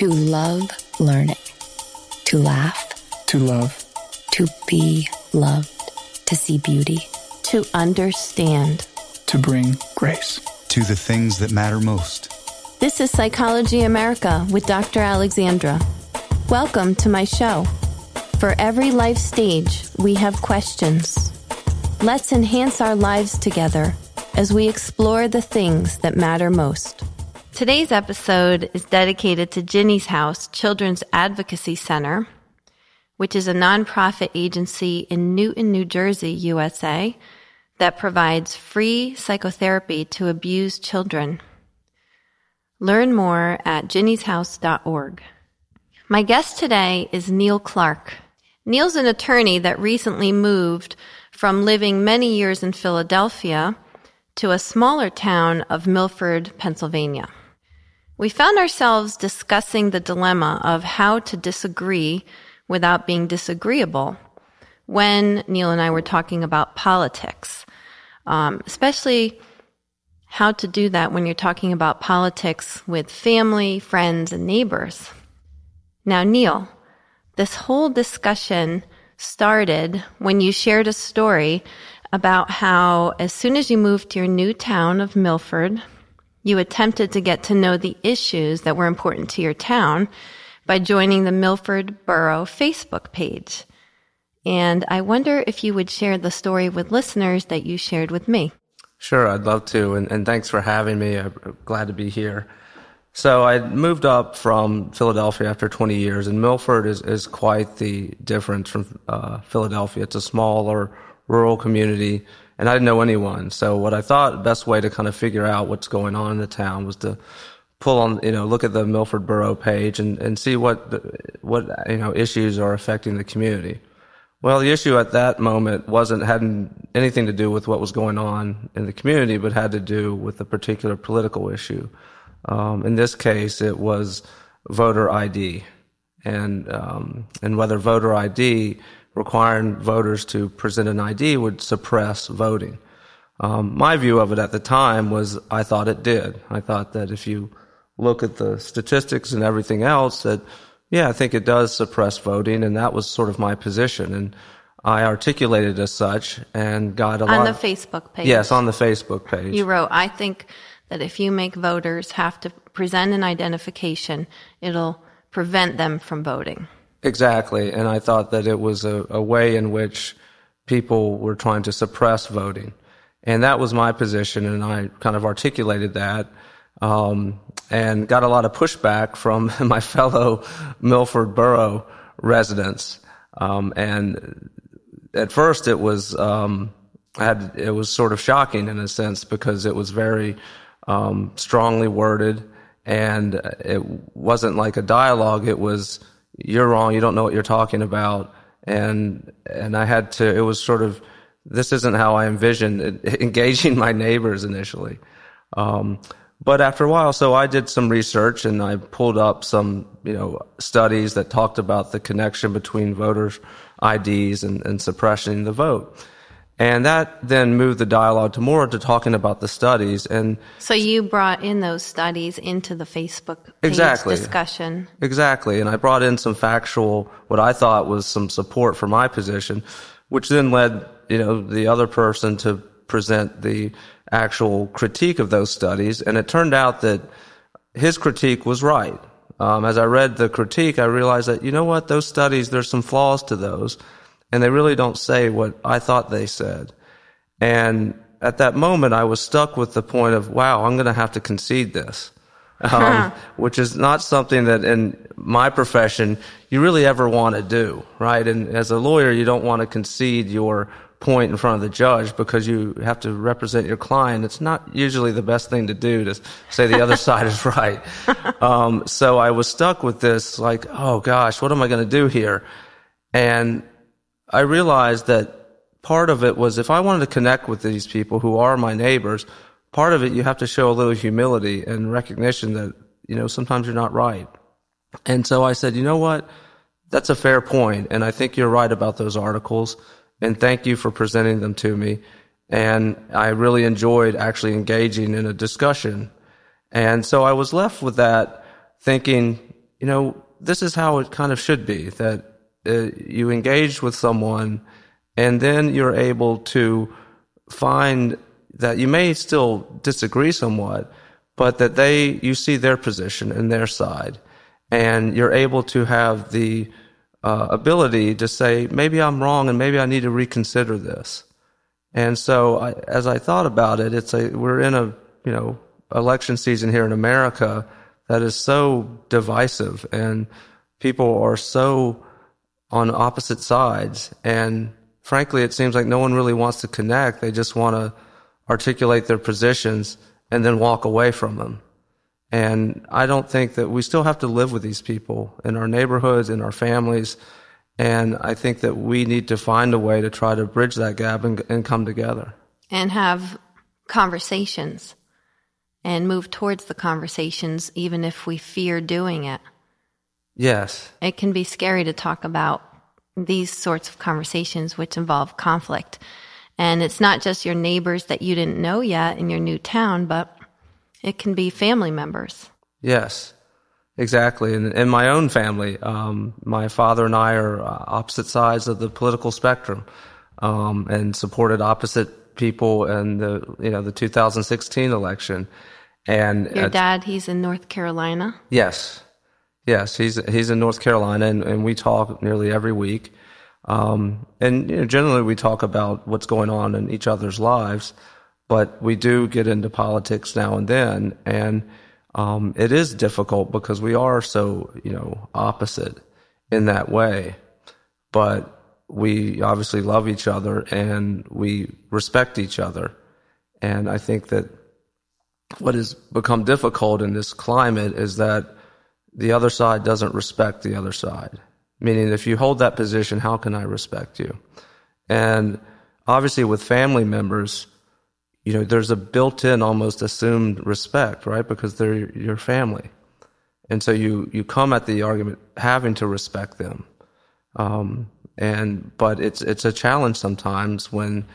To love learning. To laugh. To love. To be loved. To see beauty. To understand. To bring grace. To the things that matter most. This is Psychology America with Dr. Alexandra. Welcome to my show. For every life stage, we have questions. Let's enhance our lives together as we explore the things that matter most. Today's episode is dedicated to Ginny's House Children's Advocacy Center, which is a nonprofit agency in Newton, New Jersey, USA, that provides free psychotherapy to abused children. Learn more at jinnyshouse.org. My guest today is Neil Clark. Neil's an attorney that recently moved from living many years in Philadelphia to a smaller town of Milford, Pennsylvania. We found ourselves discussing the dilemma of how to disagree without being disagreeable when Neil and I were talking about politics, um, especially how to do that when you're talking about politics with family, friends, and neighbors. Now, Neil, this whole discussion started when you shared a story about how as soon as you moved to your new town of Milford, you attempted to get to know the issues that were important to your town by joining the Milford Borough Facebook page. And I wonder if you would share the story with listeners that you shared with me. Sure, I'd love to. And, and thanks for having me. I'm glad to be here. So I moved up from Philadelphia after 20 years, and Milford is, is quite the difference from uh, Philadelphia. It's a smaller rural community and I didn't know anyone. So what I thought the best way to kind of figure out what's going on in the town was to pull on, you know, look at the Milford Borough page and, and see what, the, what, you know, issues are affecting the community. Well, the issue at that moment wasn't, hadn't anything to do with what was going on in the community, but had to do with a particular political issue. Um, in this case, it was voter ID and, um, and whether voter ID requiring voters to present an ID would suppress voting. Um, my view of it at the time was I thought it did. I thought that if you look at the statistics and everything else, that yeah, I think it does suppress voting, and that was sort of my position. And I articulated as such and got a on lot. On the Facebook page. Yes, on the Facebook page. You wrote, I think that if you make voters have to present an identification, it'll prevent them from voting. Exactly. And I thought that it was a, a way in which people were trying to suppress voting. And that was my position, and I kind of articulated that. Um, and got a lot of pushback from my fellow Milford Borough residents. Um, and at first, it was um, had it was sort of shocking in a sense because it was very um, strongly worded, and it wasn't like a dialogue. It was you're wrong. You don't know what you're talking about. And, and I had to, it was sort of, this isn't how I envisioned engaging my neighbors initially. Um, but after a while, so I did some research and I pulled up some, you know, studies that talked about the connection between voters' IDs and, and suppressing the vote. And that then moved the dialogue to more to talking about the studies. And so you brought in those studies into the Facebook exactly. discussion. Exactly. And I brought in some factual, what I thought was some support for my position, which then led, you know, the other person to present the actual critique of those studies. And it turned out that his critique was right. Um, as I read the critique, I realized that, you know what, those studies, there's some flaws to those and they really don't say what I thought they said. And at that moment, I was stuck with the point of, wow, I'm going to have to concede this. Um, which is not something that in my profession you really ever want to do, right? And as a lawyer, you don't want to concede your point in front of the judge because you have to represent your client. It's not usually the best thing to do to say the other side is right. Um, so I was stuck with this, like, oh gosh, what am I going to do here? And I realized that part of it was if I wanted to connect with these people who are my neighbors, part of it you have to show a little humility and recognition that, you know, sometimes you're not right. And so I said, you know what? That's a fair point, and I think you're right about those articles. And thank you for presenting them to me. And I really enjoyed actually engaging in a discussion. And so I was left with that thinking, you know, this is how it kind of should be that uh, you engage with someone and then you're able to find that you may still disagree somewhat, but that they, you see their position and their side and you're able to have the uh, ability to say, maybe I'm wrong and maybe I need to reconsider this. And so I, as I thought about it, it's a, we're in a, you know, election season here in America that is so divisive and people are so on opposite sides. And frankly, it seems like no one really wants to connect. They just want to articulate their positions and then walk away from them. And I don't think that we still have to live with these people in our neighborhoods, in our families. And I think that we need to find a way to try to bridge that gap and, and come together. And have conversations and move towards the conversations, even if we fear doing it. Yes. It can be scary to talk about these sorts of conversations which involve conflict. And it's not just your neighbors that you didn't know yet in your new town, but it can be family members. Yes, exactly. And in my own family, um, my father and I are uh, opposite sides of the political spectrum, um, and supported opposite people in the you know the 2016 election. And your dad, he's in North Carolina. Yes, yes, he's he's in North Carolina, and, and we talk nearly every week. Um, and you know, generally, we talk about what's going on in each other's lives but we do get into politics now and then, and um, it is difficult because we are so you know opposite in that way. But we obviously love each other and we respect each other, and I think that what has become difficult in this climate is that the other side doesn't respect the other side. Meaning, if you hold that position, how can I respect you? And obviously, with family members, you know, there's a built-in, almost assumed respect, right? Because they're your family, and so you you come at the argument having to respect them. Um, and but it's it's a challenge sometimes when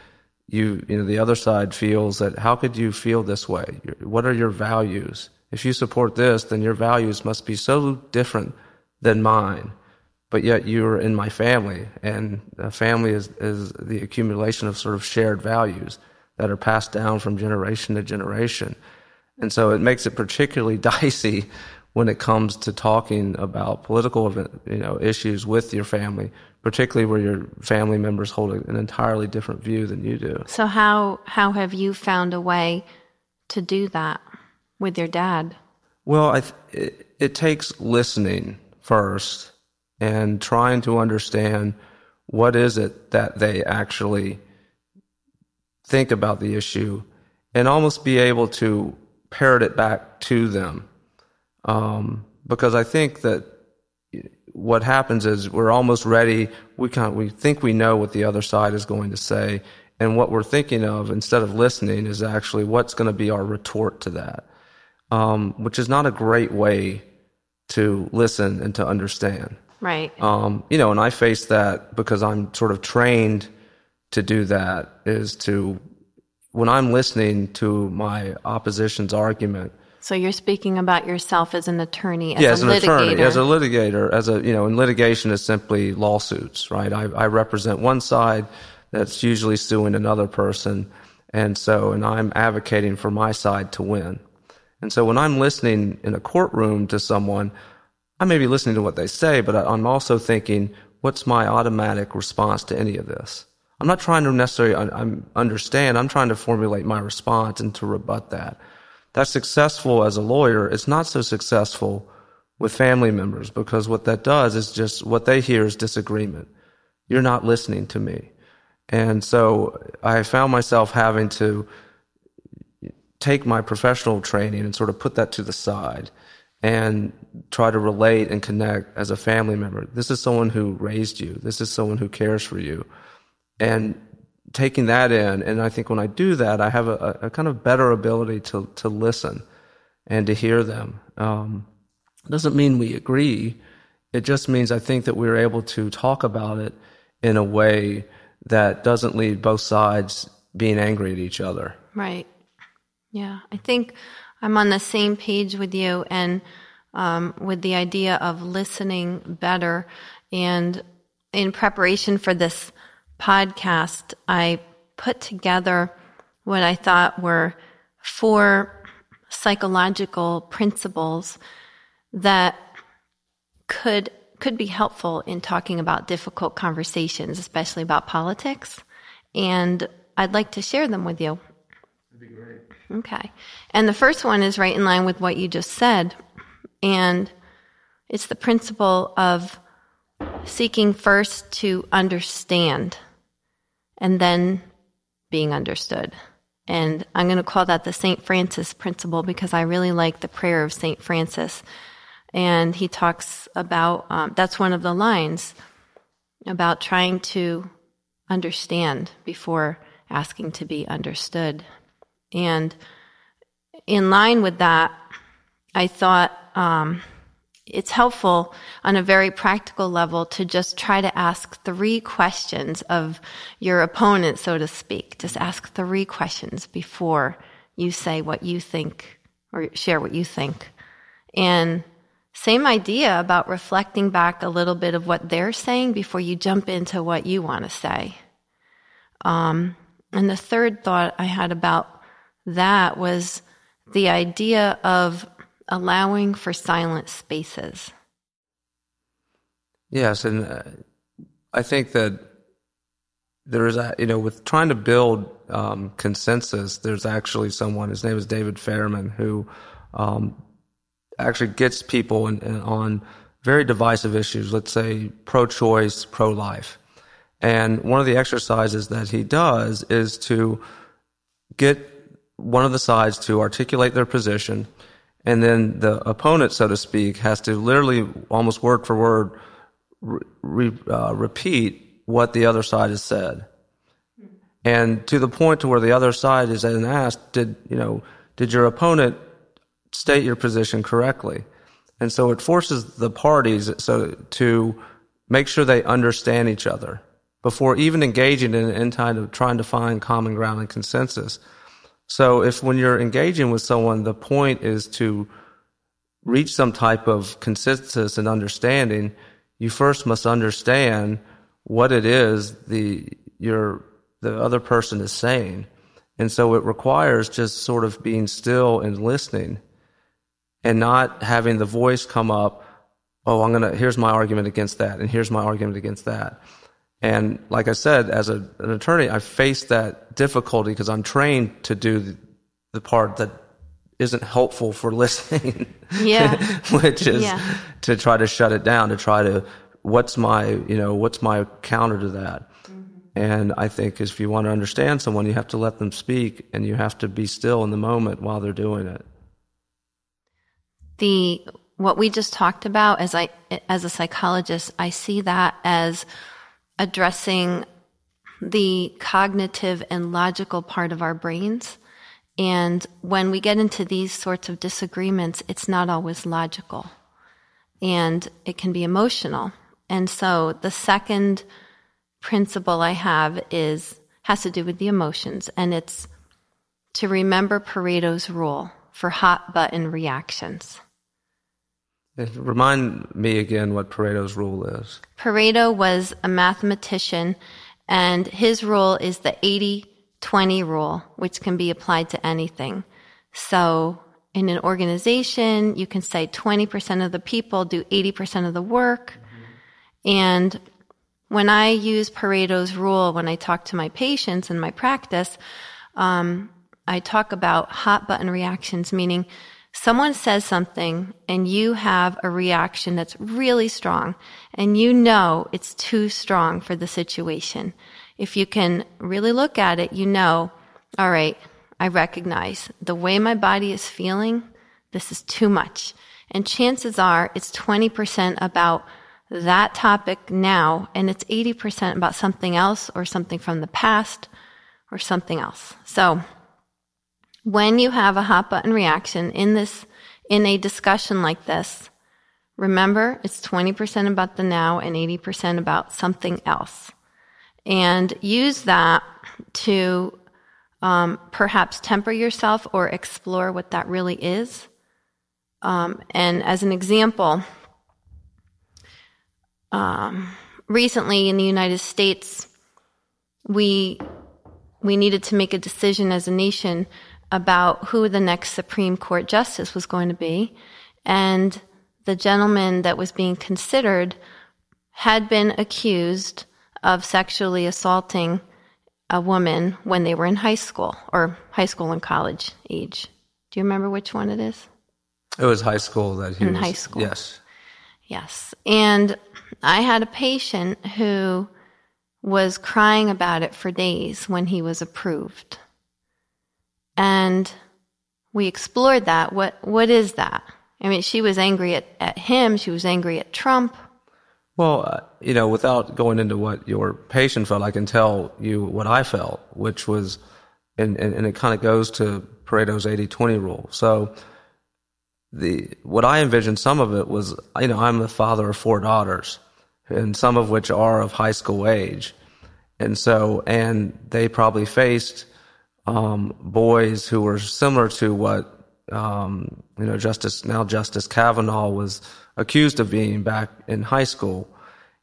you you know the other side feels that how could you feel this way? What are your values? If you support this, then your values must be so different than mine. But yet you're in my family, and a family is is the accumulation of sort of shared values that are passed down from generation to generation. And so it makes it particularly dicey when it comes to talking about political you know, issues with your family, particularly where your family members hold an entirely different view than you do. So how how have you found a way to do that with your dad? Well, th- it, it takes listening first and trying to understand what is it that they actually think about the issue and almost be able to parrot it back to them. Um, because I think that what happens is we're almost ready. We kind we think we know what the other side is going to say, and what we're thinking of instead of listening is actually what's going to be our retort to that, um, which is not a great way to listen and to understand. Right. Um, you know, and I face that because I'm sort of trained to do that is to, when I'm listening to my opposition's argument. So you're speaking about yourself as an attorney, as yeah, a as an litigator. attorney, as a litigator, as a, you know, and litigation is simply lawsuits, right? I, I represent one side that's usually suing another person. And so, and I'm advocating for my side to win. And so when I'm listening in a courtroom to someone, I may be listening to what they say, but I'm also thinking, what's my automatic response to any of this? I'm not trying to necessarily understand. I'm trying to formulate my response and to rebut that. That's successful as a lawyer. It's not so successful with family members because what that does is just what they hear is disagreement. You're not listening to me. And so I found myself having to take my professional training and sort of put that to the side and try to relate and connect as a family member. This is someone who raised you. This is someone who cares for you and taking that in. And I think when I do that, I have a, a kind of better ability to, to listen and to hear them. Um, doesn't mean we agree. It just means I think that we're able to talk about it in a way that doesn't leave both sides being angry at each other. Right. Yeah. I think I'm on the same page with you. And um, with the idea of listening better. And in preparation for this podcast, I put together what I thought were four psychological principles that could could be helpful in talking about difficult conversations, especially about politics. And I'd like to share them with you. That'd be great. Okay. And the first one is right in line with what you just said. And it's the principle of seeking first to understand and then being understood. And I'm going to call that the St. Francis principle because I really like the prayer of St. Francis. And he talks about um, that's one of the lines about trying to understand before asking to be understood. And in line with that, I thought um, it's helpful on a very practical level to just try to ask three questions of your opponent, so to speak. Just ask three questions before you say what you think or share what you think. And same idea about reflecting back a little bit of what they're saying before you jump into what you want to say. Um, and the third thought I had about that was the idea of allowing for silent spaces. Yes, and uh, I think that there is, a, you know, with trying to build um, consensus, there's actually someone, his name is David Fairman, who um, actually gets people in, in, on very divisive issues, let's say pro choice, pro life. And one of the exercises that he does is to get one of the sides to articulate their position, and then the opponent, so to speak, has to literally almost word for word re, uh, repeat what the other side has said. And to the point to where the other side is then asked, did, you know, did your opponent state your position correctly? And so it forces the parties so to make sure they understand each other before even engaging in, in kind of trying to find common ground and consensus. So if when you're engaging with someone, the point is to reach some type of consensus and understanding, you first must understand what it is the your the other person is saying. And so it requires just sort of being still and listening and not having the voice come up, oh, I'm going to, here's my argument against that, and here's my argument against that. And like I said, as a, an attorney, I face that difficulty because I'm trained to do the, the, part that isn't helpful for listening. Yeah. which is yeah. to try to shut it down, to try to, what's my, you know, what's my counter to that? Mm-hmm. And I think if you want to understand someone, you have to let them speak and you have to be still in the moment while they're doing it. The, what we just talked about as I, as a psychologist, I see that as addressing the cognitive and logical part of our brains. And when we get into these sorts of disagreements, it's not always logical and it can be emotional. And so the second principle I have is has to do with the emotions and it's to remember Pareto's rule for hot button reactions. Remind me again what Pareto's rule is. Pareto was a mathematician, and his rule is the 80 20 rule, which can be applied to anything. So, in an organization, you can say 20% of the people do 80% of the work. Mm-hmm. And when I use Pareto's rule, when I talk to my patients in my practice, um, I talk about hot button reactions, meaning someone says something and you have a reaction that's really strong and you know it's too strong for the situation. If you can really look at it, you know, all right, I recognize the way my body is feeling, this is too much. And chances are it's 20% about that topic now and it's 80% about something else or something from the past or something else. So when you have a hot button reaction in this, in a discussion like this, remember it's 20% about the now and 80% about something else. And use that to um, perhaps temper yourself or explore what that really is. Um, and as an example, um, recently in the United States, we we needed to make a decision as a nation about who the next Supreme Court justice was going to be, and the gentleman that was being considered had been accused of sexually assaulting a woman when they were in high school or high school and college age. Do you remember which one it is? It was high school that he was in was, high school. Yes. Yes. And I had a patient who was crying about it for days when he was approved. And we explored that. What what is that? I mean, she was angry at, at him, she was angry at Trump. Well, uh, you know, without going into what your patient felt, I can tell you what I felt, which was, and, and, and it kind of goes to Pareto's 80-20 rule. So the, what I envisioned, some of it was, you know, I'm the father of four daughters, and some of which are of high school age. And so, and they probably faced, um, boys who were similar to what, um, you know, Justice, now Justice Kavanaugh was, accused of being back in high school.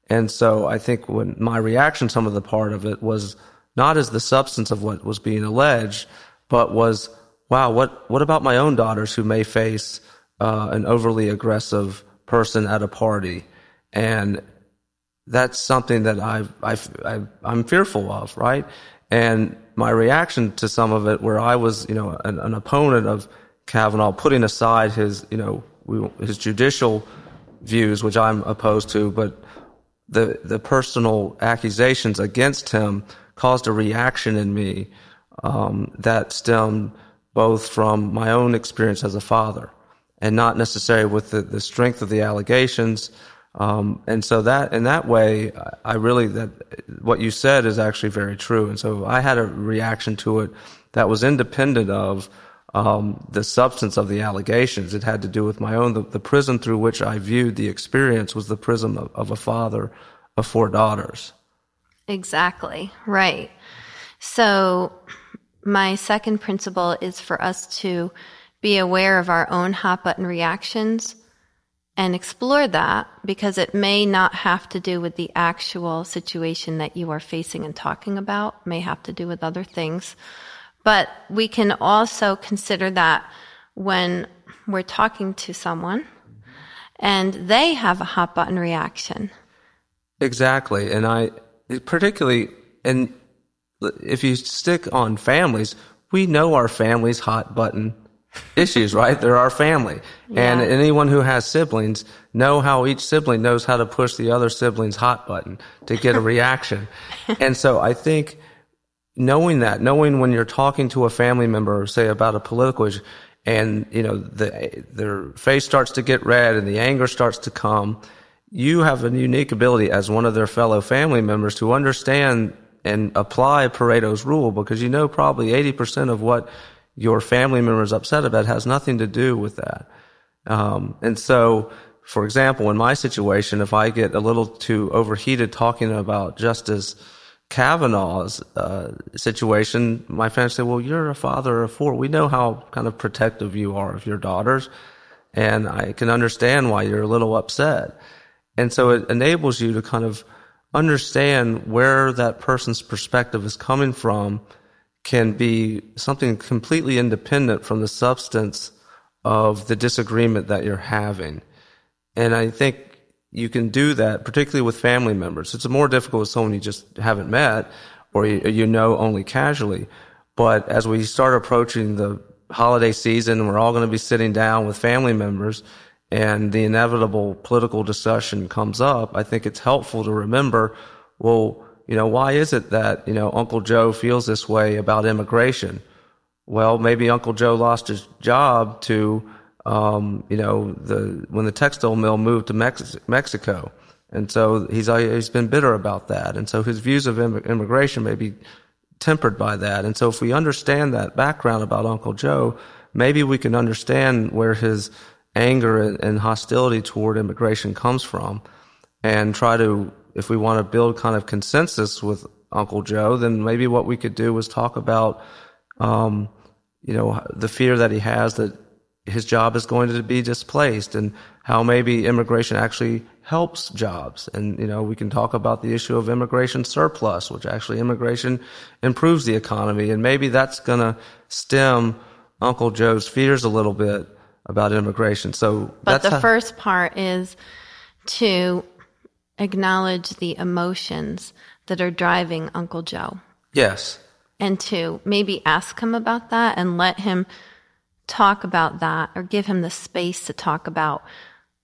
And so I think when my reaction, some of the part of it was not as the substance of what was being alleged, but was, wow, what, what about my own daughters who may face uh, an overly aggressive person at a party? And that's something that I, I, I'm fearful of, right? And my reaction to some of it, where I was, you know, an, an opponent of Kavanaugh, putting aside his, you know, his judicial views, which I'm opposed to, but the the personal accusations against him caused a reaction in me um, that stemmed both from my own experience as a father and not necessarily with the, the strength of the allegations. Um, and so that in that way, I really that what you said is actually very true. And so I had a reaction to it that was independent of um, the substance of the allegations. It had to do with my own, the, the prism through which I viewed the experience was the prism of, of a father of four daughters. Exactly, right. So, my second principle is for us to be aware of our own hot button reactions and explore that because it may not have to do with the actual situation that you are facing and talking about, it may have to do with other things. But we can also consider that when we're talking to someone and they have a hot button reaction. Exactly. And I, particularly, and if you stick on families, we know our family's hot button issues, right? They're our family. Yeah. And anyone who has siblings know how each sibling knows how to push the other sibling's hot button to get a reaction. and so I think knowing that, knowing when you're talking to a family member, say about a political issue, and you know the, their face starts to get red and the anger starts to come, you have a unique ability as one of their fellow family members to understand and apply Pareto's rule because you know probably 80% of what your family member is upset about has nothing to do with that. Um, and so, for example, in my situation, if I get a little too overheated talking about justice, Kavanaugh's uh, situation, my family said, "Well, you're a father of four. We know how kind of protective you are of your daughters, and I can understand why you're a little upset." And so it enables you to kind of understand where that person's perspective is coming from can be something completely independent from the substance of the disagreement that you're having. And I think you can do that, particularly with family members. It's more difficult with someone you just haven't met or you, know only casually. But as we start approaching the holiday season, we're all going to be sitting down with family members and the inevitable political discussion comes up. I think it's helpful to remember, well, you know, why is it that, you know, Uncle Joe feels this way about immigration? Well, maybe Uncle Joe lost his job to um, you know, the when the textile mill moved to Mex- Mexico, and so he's he's been bitter about that, and so his views of Im- immigration may be tempered by that, and so if we understand that background about Uncle Joe, maybe we can understand where his anger and, and hostility toward immigration comes from, and try to, if we want to build kind of consensus with Uncle Joe, then maybe what we could do is talk about, um, you know, the fear that he has that his job is going to be displaced and how maybe immigration actually helps jobs. And, you know, we can talk about the issue of immigration surplus, which actually immigration improves the economy. And maybe that's going to stem Uncle Joe's fears a little bit about immigration. So, but the how, first part is to acknowledge the emotions that are driving Uncle Joe. Yes. And to maybe ask him about that and let him talk about that or give him the space to talk about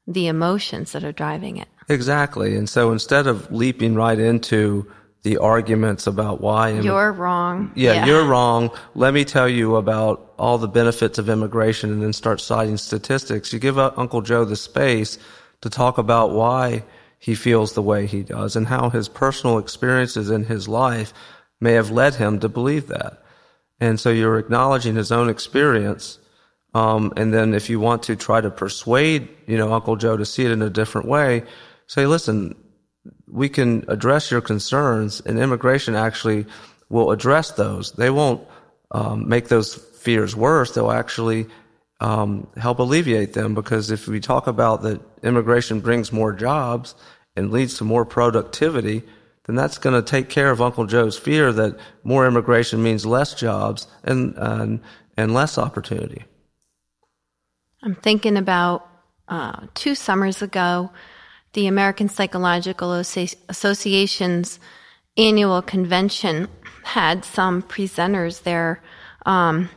the emotions that are driving it. Exactly. And so instead of leaping right into the arguments about why you're wrong. Yeah, yeah, you're wrong. Let me tell you about all the benefits of immigration and then start citing statistics. You give Uncle Joe the space to talk about why he feels the way he does and how his personal experiences in his life may have led him to believe that. And so you're acknowledging his own experience um, and then if you want to try to persuade, you know, Uncle Joe to see it in a different way, say, listen, we can address your concerns and immigration actually will address those. They won't um, make those fears worse. They'll actually um, help alleviate them because if we talk about that immigration brings more jobs and leads to more productivity, then that's going to take care of Uncle Joe's fear that more immigration means less jobs and, and, and less opportunity. I'm thinking about uh, two summers ago, the American Psychological Association's annual convention had some presenters there, um,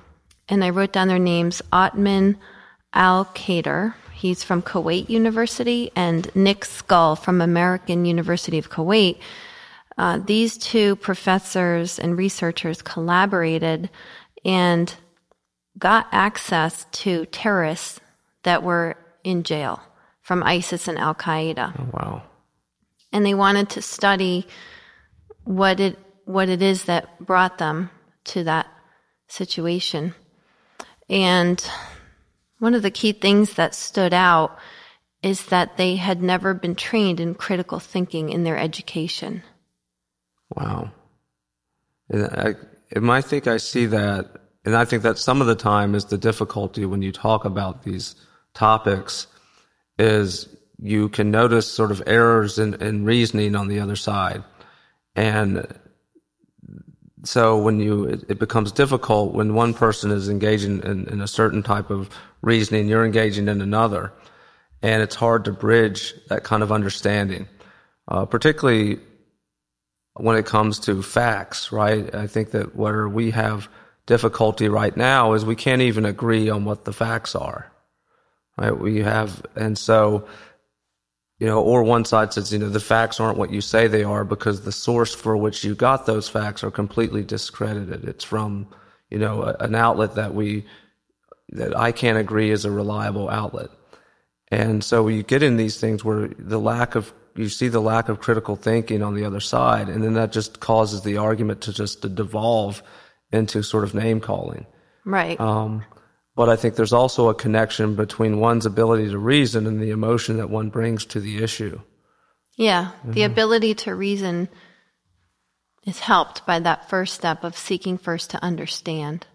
and I wrote down their names Atman Al Khader. He's from Kuwait University, and Nick Scull from American University of Kuwait. Uh, these two professors and researchers collaborated and got access to terrorists that were in jail from ISIS and Al Qaeda. Oh, wow. And they wanted to study what it what it is that brought them to that situation. And one of the key things that stood out is that they had never been trained in critical thinking in their education. Wow. I, I think I see that and I think that some of the time is the difficulty when you talk about these topics is you can notice sort of errors in, in reasoning on the other side. And so when you, it, it becomes difficult when one person is engaging in, in, a certain type of reasoning, you're engaging in another. And it's hard to bridge that kind of understanding, uh, particularly when it comes to facts, right? I think that where we have difficulty right now is we can't even agree on what the facts are. Right? We have, and so, you know, or one side says, you know, the facts aren't what you say they are because the source for which you got those facts are completely discredited. It's from, you know, a, an outlet that we, that I can't agree is a reliable outlet. And so you get in these things where the lack of, you see the lack of critical thinking on the other side, and then that just causes the argument to just to devolve into sort of name calling. Right. Um, but I think there's also a connection between one's ability to reason and the emotion that one brings to the issue. Yeah, mm-hmm. the ability to reason is helped by that first step of seeking first to understand,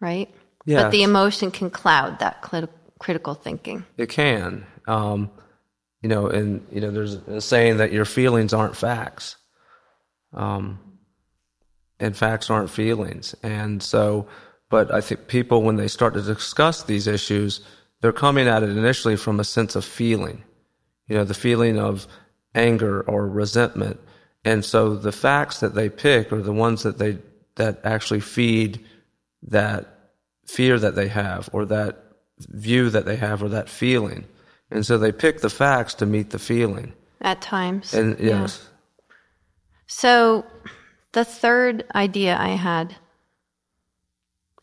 right? Yes. But the emotion can cloud that cl- critical thinking. It can. Um, you know, and, you know, there's a saying that your feelings aren't facts. Um, and facts aren't feelings. And so, but I think people, when they start to discuss these issues, they're coming at it initially from a sense of feeling, you know, the feeling of anger or resentment. And so the facts that they pick are the ones that they, that actually feed that fear that they have or that view that they have or that feeling. And so they pick the facts to meet the feeling. At times. And yes. Yeah. So the third idea I had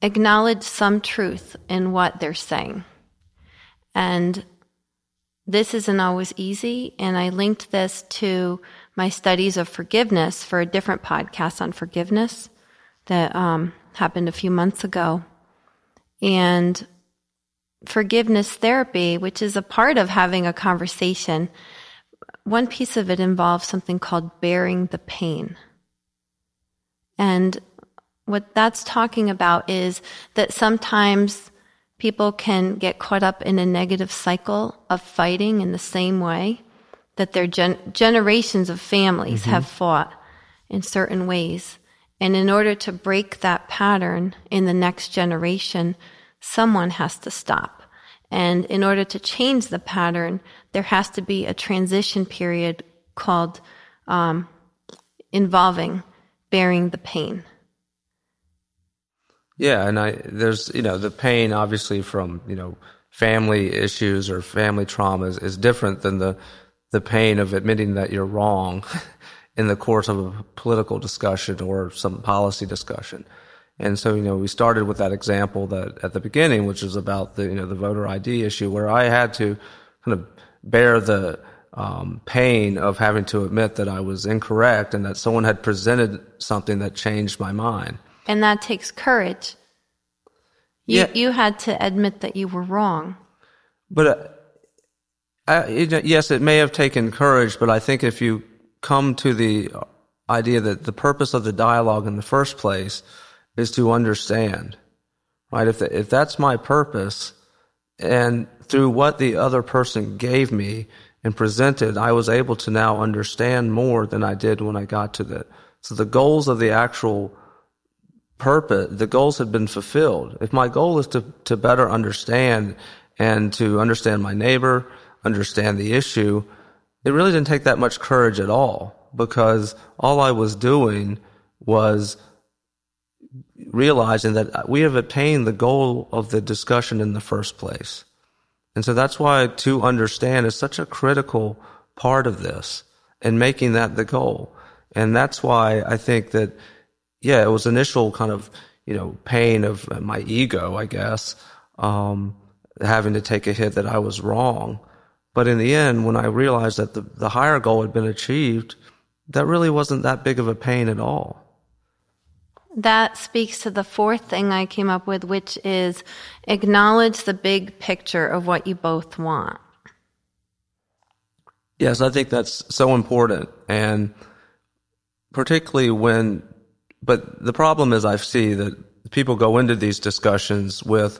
acknowledge some truth in what they're saying. And this isn't always easy. And I linked this to my studies of forgiveness for a different podcast on forgiveness that um, happened a few months ago. And forgiveness therapy, which is a part of having a conversation, one piece of it involves something called bearing the pain. And what that's talking about is that sometimes people can get caught up in a negative cycle of fighting in the same way that their gen- generations of families have fought in certain ways. And in order to break that pattern in the next generation, someone has to stop. And in order to change the pattern, there has to be a transition period called um, involving bearing the pain. Yeah, and I there's you know the pain obviously from you know family issues or family traumas is different than the the pain of admitting that you're wrong in the course of a political discussion or some policy discussion. And so, you know, we started with that example that at the beginning, which was about the, you know, the voter ID issue where I had to kind of bear the um, pain of having to admit that I was incorrect and that someone had presented something that changed my mind. And that takes courage. You, Yeah. you had to admit that you were wrong. But uh, I, yes, it may have taken courage, but I think if you come to the idea that the purpose of the dialogue in the first place is to understand, right? If if that's my purpose, and through what the other person gave me and presented, I was able to now understand more than I did when I got to the. So the goals of the actual purpose, the goals had been fulfilled. If my goal is to, to better understand and to understand my neighbor, understand the issue, it really didn't take that much courage at all because all I was doing was realizing that we have attained the goal of the discussion in the first place. And so that's why to understand is such a critical part of this and making that the goal. And that's why I think that, yeah, it was initial kind of, you know, pain of my ego, I guess, um, having to take a hit that I was wrong. But in the end, when I realized that the, the higher goal had been achieved, that really wasn't that big of a pain at all. That speaks to the fourth thing I came up with, which is acknowledge the big picture of what you both want. Yes, I think that's so important. And particularly when, but the problem is I see that people go into these discussions with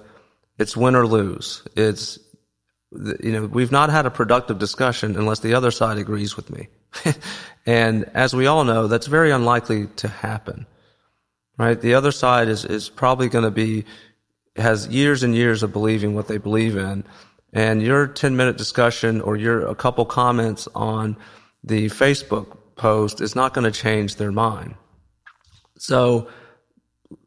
it's win or lose. It's, you know, we've not had a productive discussion unless the other side agrees with me. and as we all know, that's very unlikely to happen, right? The other side is, is probably going to be, has years and years of believing what they believe in. And your 10 minute discussion or your, a couple comments on the Facebook post is not going to change their mind. So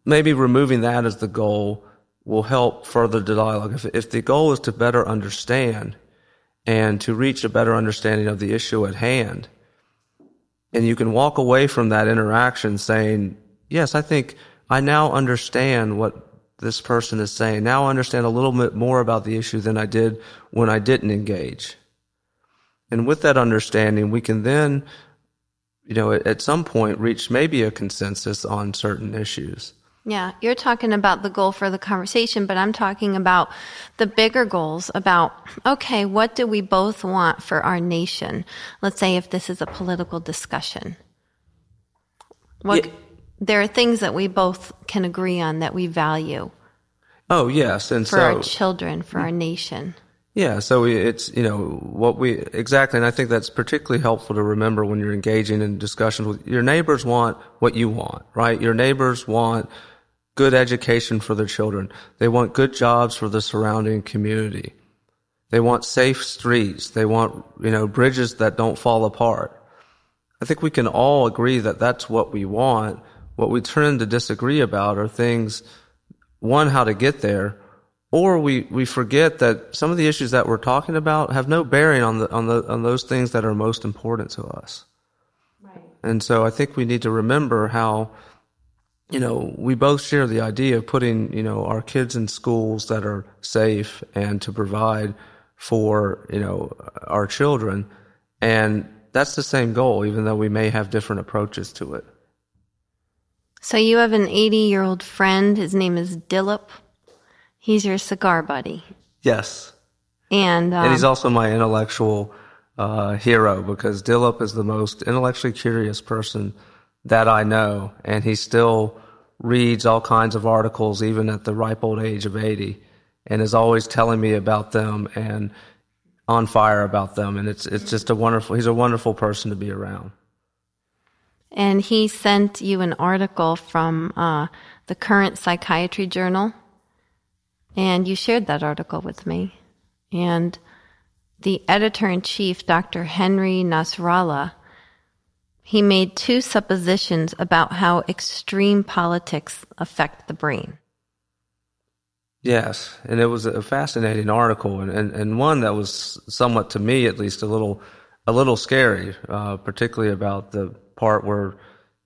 maybe removing that as the goal will help further the dialogue. If, if the goal is to better understand and to reach a better understanding of the issue at hand, and you can walk away from that interaction saying, yes, I think I now understand what this person is saying. Now I understand a little bit more about the issue than I did when I didn't engage. And with that understanding, we can then, you know, at, at some point reach maybe a consensus on certain issues. Yeah, you're talking about the goal for the conversation, but I'm talking about the bigger goals about, okay, what do we both want for our nation? Let's say if this is a political discussion. What, Yeah. there are things that we both can agree on that we value Oh, yes. And for so, our children, for our mm-hmm. nation. Yeah, so it's, you know, what we, exactly, and I think that's particularly helpful to remember when you're engaging in discussions with, your neighbors want what you want, right? Your neighbors want good education for their children. They want good jobs for the surrounding community. They want safe streets. They want, you know, bridges that don't fall apart. I think we can all agree that that's what we want. What we tend to disagree about are things, one, how to get there, or we, we forget that some of the issues that we're talking about have no bearing on the, on the, on those things that are most important to us. Right. And so I think we need to remember how, you know, we both share the idea of putting, you know, our kids in schools that are safe and to provide for, you know, our children. And that's the same goal, even though we may have different approaches to it. So you have an 80 year old friend. His name is Dillip. He's your cigar buddy. Yes. And, um, And he's also my intellectual uh, hero because Dillip is the most intellectually curious person that I know, and he still reads all kinds of articles even at the ripe old age of 80. and is always telling me about them and on fire about them. And it's, it's just a wonderful, he's a wonderful person to be around. And he sent you an article from uh, the current psychiatry journal. And you shared that article with me. And the editor in chief, Dr. Henry Nasrallah, he made two suppositions about how extreme politics affect the brain. Yes, and it was a fascinating article, and, and, and one that was somewhat, to me at least, a little a little scary, uh, particularly about the part where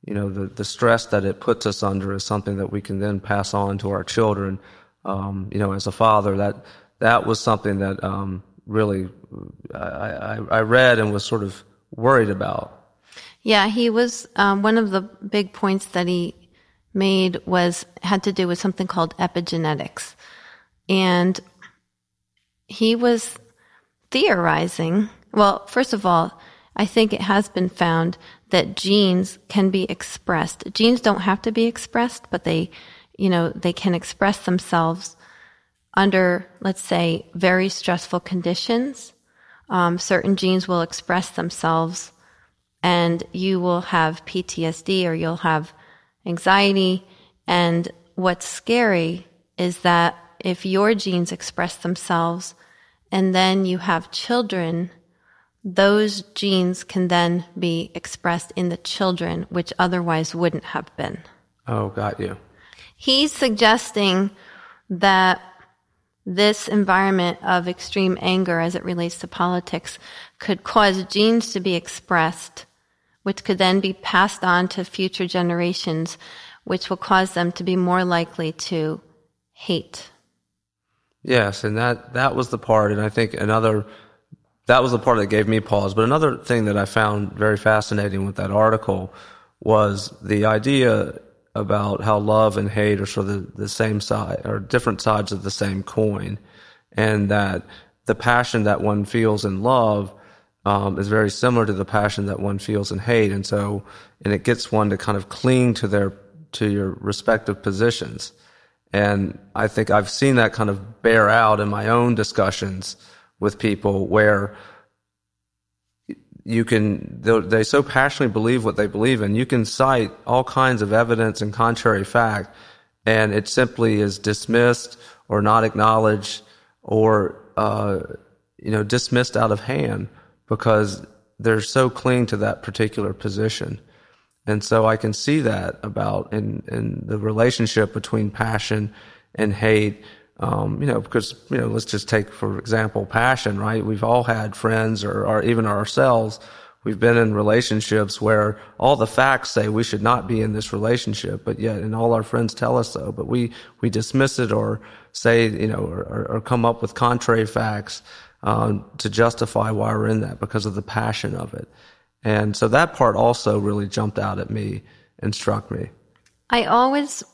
you know the the stress that it puts us under is something that we can then pass on to our children. Um, you know, as a father, that that was something that um, really I, I, I read and was sort of worried about. Yeah, he was um, one of the big points that he made was had to do with something called epigenetics, and he was theorizing. Well, first of all, I think it has been found that genes can be expressed. Genes don't have to be expressed, but they, you know, they can express themselves under, let's say, very stressful conditions. Um, certain genes will express themselves and you will have PTSD or you'll have anxiety. And what's scary is that if your genes express themselves and then you have children, those genes can then be expressed in the children, which otherwise wouldn't have been. Oh, got you. He's suggesting that this environment of extreme anger as it relates to politics could cause genes to be expressed, which could then be passed on to future generations, which will cause them to be more likely to hate. Yes, and that, that was the part, and I think another, that was the part that gave me pause. But another thing that I found very fascinating with that article was the idea about how love and hate are sort of the the same side or different sides of the same coin, and that the passion that one feels in love um, is very similar to the passion that one feels in hate, and so and it gets one to kind of cling to their to your respective positions. And I think I've seen that kind of bear out in my own discussions with people where you can they so passionately believe what they believe in. You can cite all kinds of evidence and contrary fact and it simply is dismissed or not acknowledged or uh, you know dismissed out of hand because they're so cling to that particular position. And so I can see that about in in the relationship between passion and hate um, you know, because, you know, let's just take, for example, passion, right? We've all had friends or, or even ourselves. We've been in relationships where all the facts say we should not be in this relationship, but yet, and all our friends tell us so, but we, we dismiss it or say, you know, or, or come up with contrary facts, um, to justify why we're in that because of the passion of it. And so that part also really jumped out at me and struck me. I always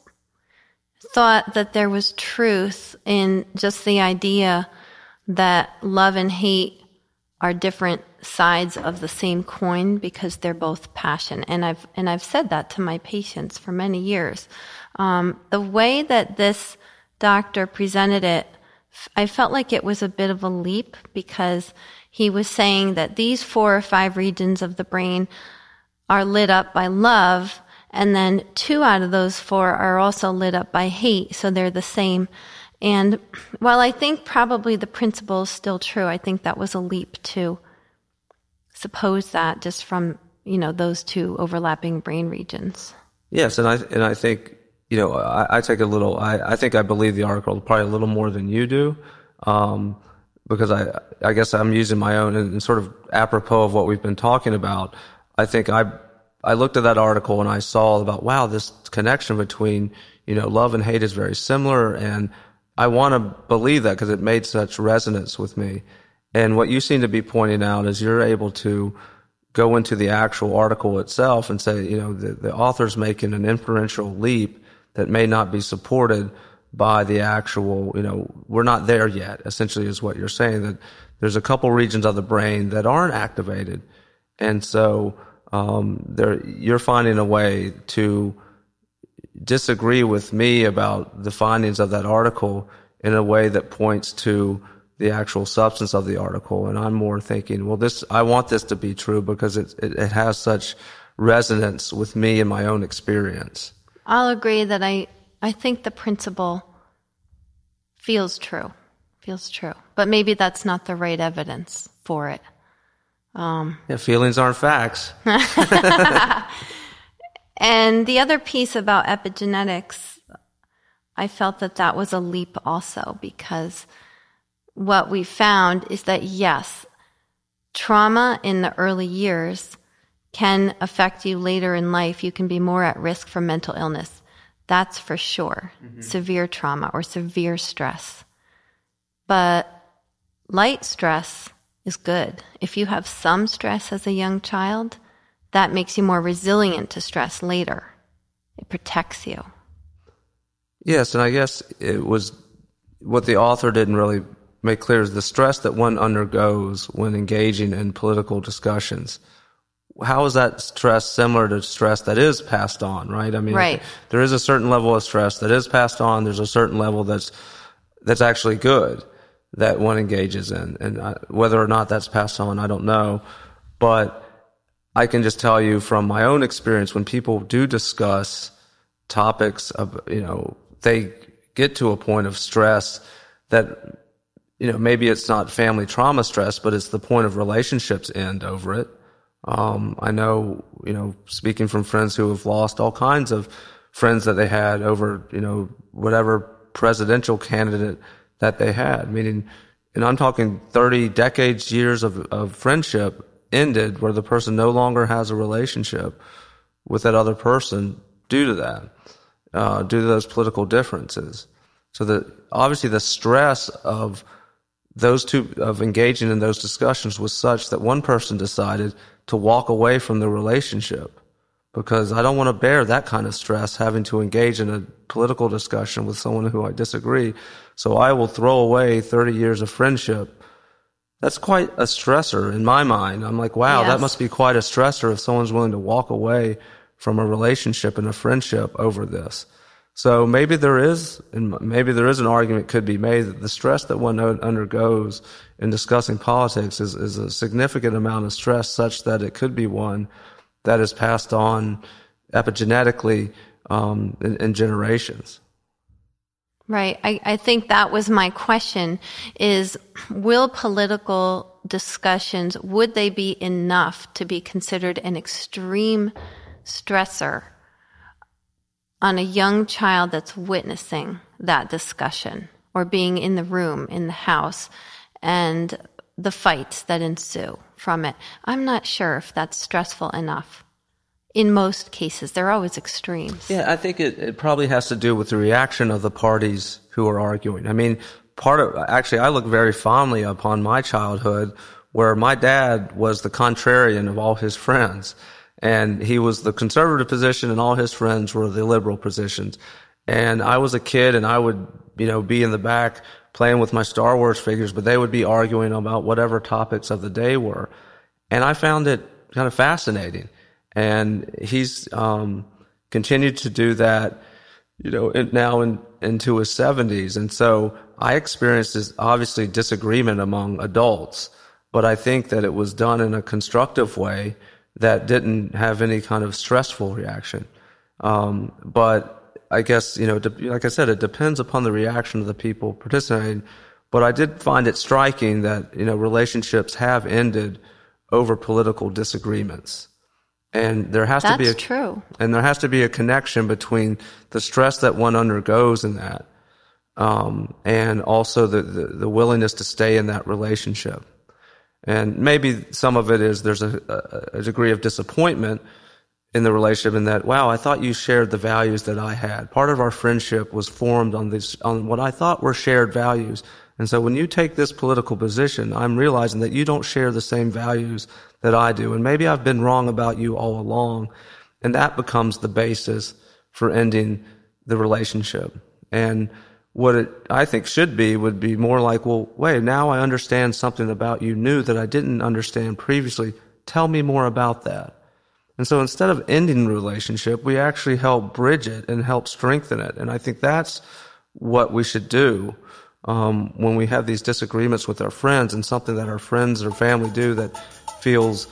thought that there was truth in just the idea that love and hate are different sides of the same coin because they're both passion. And I've, and I've said that to my patients for many years. Um, the way that this doctor presented it, I felt like it was a bit of a leap because he was saying that these four or five regions of the brain are lit up by love and then two out of those four are also lit up by hate, so they're the same. And while I think probably the principle is still true, I think that was a leap to suppose that just from, you know, those two overlapping brain regions. Yes, and I and I think you know I, I take a little. I, I think I believe the article probably a little more than you do, um, because I I guess I'm using my own and sort of apropos of what we've been talking about. I think I I looked at that article and I saw about, wow, this connection between, you know, love and hate is very similar. And I want to believe that because it made such resonance with me. And what you seem to be pointing out is you're able to go into the actual article itself and say, you know, the, the author's making an inferential leap that may not be supported by the actual, you know, we're not there yet, essentially is what you're saying, that there's a couple regions of the brain that aren't activated. And so, um, there, you're finding a way to disagree with me about the findings of that article in a way that points to the actual substance of the article. And I'm more thinking, well, this, I want this to be true because it, it, it has such resonance with me and my own experience. I'll agree that I, I think the principle feels true, feels true, but maybe that's not the right evidence for it. Um, yeah, feelings aren't facts. and the other piece about epigenetics, I felt that that was a leap also because what we found is that yes, trauma in the early years can affect you later in life. You can be more at risk for mental illness. That's for sure. Mm-hmm. Severe trauma or severe stress. But light stress is good. If you have some stress as a young child, that makes you more resilient to stress later. It protects you. Yes, and I guess it was what the author didn't really make clear is the stress that one undergoes when engaging in political discussions. How is that stress similar to stress that is passed on, right? I mean, right. there is a certain level of stress that is passed on. There's a certain level that's, that's actually good that one engages in. And I, whether or not that's passed on, I don't know. But I can just tell you from my own experience, when people do discuss topics of, you know, they get to a point of stress that you know, maybe it's not family trauma stress, but it's the point of relationships end over it. Um, I know, you know, speaking from friends who have lost all kinds of friends that they had over, you know, whatever presidential candidate that they had. Meaning, and I'm talking 30 decades, years of, of friendship ended where the person no longer has a relationship with that other person due to that, uh, due to those political differences. So that obviously the stress of those two of engaging in those discussions was such that one person decided to walk away from the relationship because I don't want to bear that kind of stress having to engage in a political discussion with someone who I disagree. So I will throw away 30 years of friendship. That's quite a stressor in my mind. I'm like, wow, yes. that must be quite a stressor if someone's willing to walk away from a relationship and a friendship over this. So maybe there is, and maybe there is an argument could be made that the stress that one undergoes in discussing politics is, is a significant amount of stress such that it could be one that is passed on epigenetically um, in, in, generations. Right. I, I think that was my question is will political discussions, would they be enough to be considered an extreme stressor on a young child that's witnessing that discussion or being in the room, in the house, and the fights that ensue from it. I'm not sure if that's stressful enough. In most cases, they're always extremes. Yeah, I think it, it probably has to do with the reaction of the parties who are arguing. I mean, part of, actually, I look very fondly upon my childhood where my dad was the contrarian of all his friends and he was the conservative position and all his friends were the liberal positions. And I was a kid and I would, you know, be in the back playing with my Star Wars figures, but they would be arguing about whatever topics of the day were. And I found it kind of fascinating. And he's, um, continued to do that, you know, now in, into his seventies. And so I experienced this obviously disagreement among adults, but I think that it was done in a constructive way that didn't have any kind of stressful reaction. Um, but I guess, you know, de- like I said, it depends upon the reaction of the people participating. But I did find it striking that, you know, relationships have ended over political disagreements. And there has That's to be a, true. And there has to be a connection between the stress that one undergoes in that, um, and also the, the, the willingness to stay in that relationship. And maybe some of it is there's a, a, degree of disappointment in the relationship in that, wow, I thought you shared the values that I had. Part of our friendship was formed on this, on what I thought were shared values. And so when you take this political position, I'm realizing that you don't share the same values that I do. And maybe I've been wrong about you all along. And that becomes the basis for ending the relationship. And what it, I think should be would be more like, well, wait, now I understand something about you new that I didn't understand previously. Tell me more about that. And so instead of ending the relationship, we actually help bridge it and help strengthen it. And I think that's what we should do um, when we have these disagreements with our friends and something that our friends or family do that feels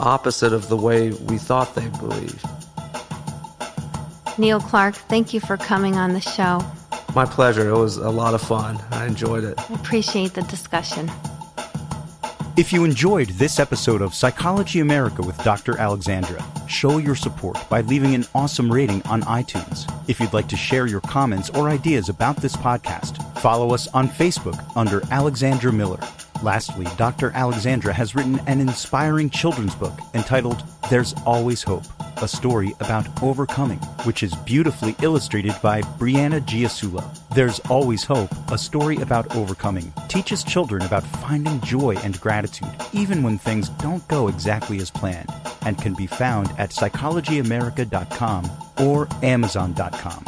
opposite of the way we thought they believe. Neil Clark, thank you for coming on the show. My pleasure. It was a lot of fun. I enjoyed it. I appreciate the discussion. If you enjoyed this episode of Psychology America with Dr. Alexandra, show your support by leaving an awesome rating on iTunes. If you'd like to share your comments or ideas about this podcast, follow us on Facebook under Alexandra Miller. Lastly, Dr. Alexandra has written an inspiring children's book entitled There's Always Hope, a story about overcoming, which is beautifully illustrated by Brianna Giasulo. There's Always Hope, a story about overcoming, teaches children about finding joy and gratitude, even when things don't go exactly as planned, and can be found at psychologyamerica.com or amazon.com.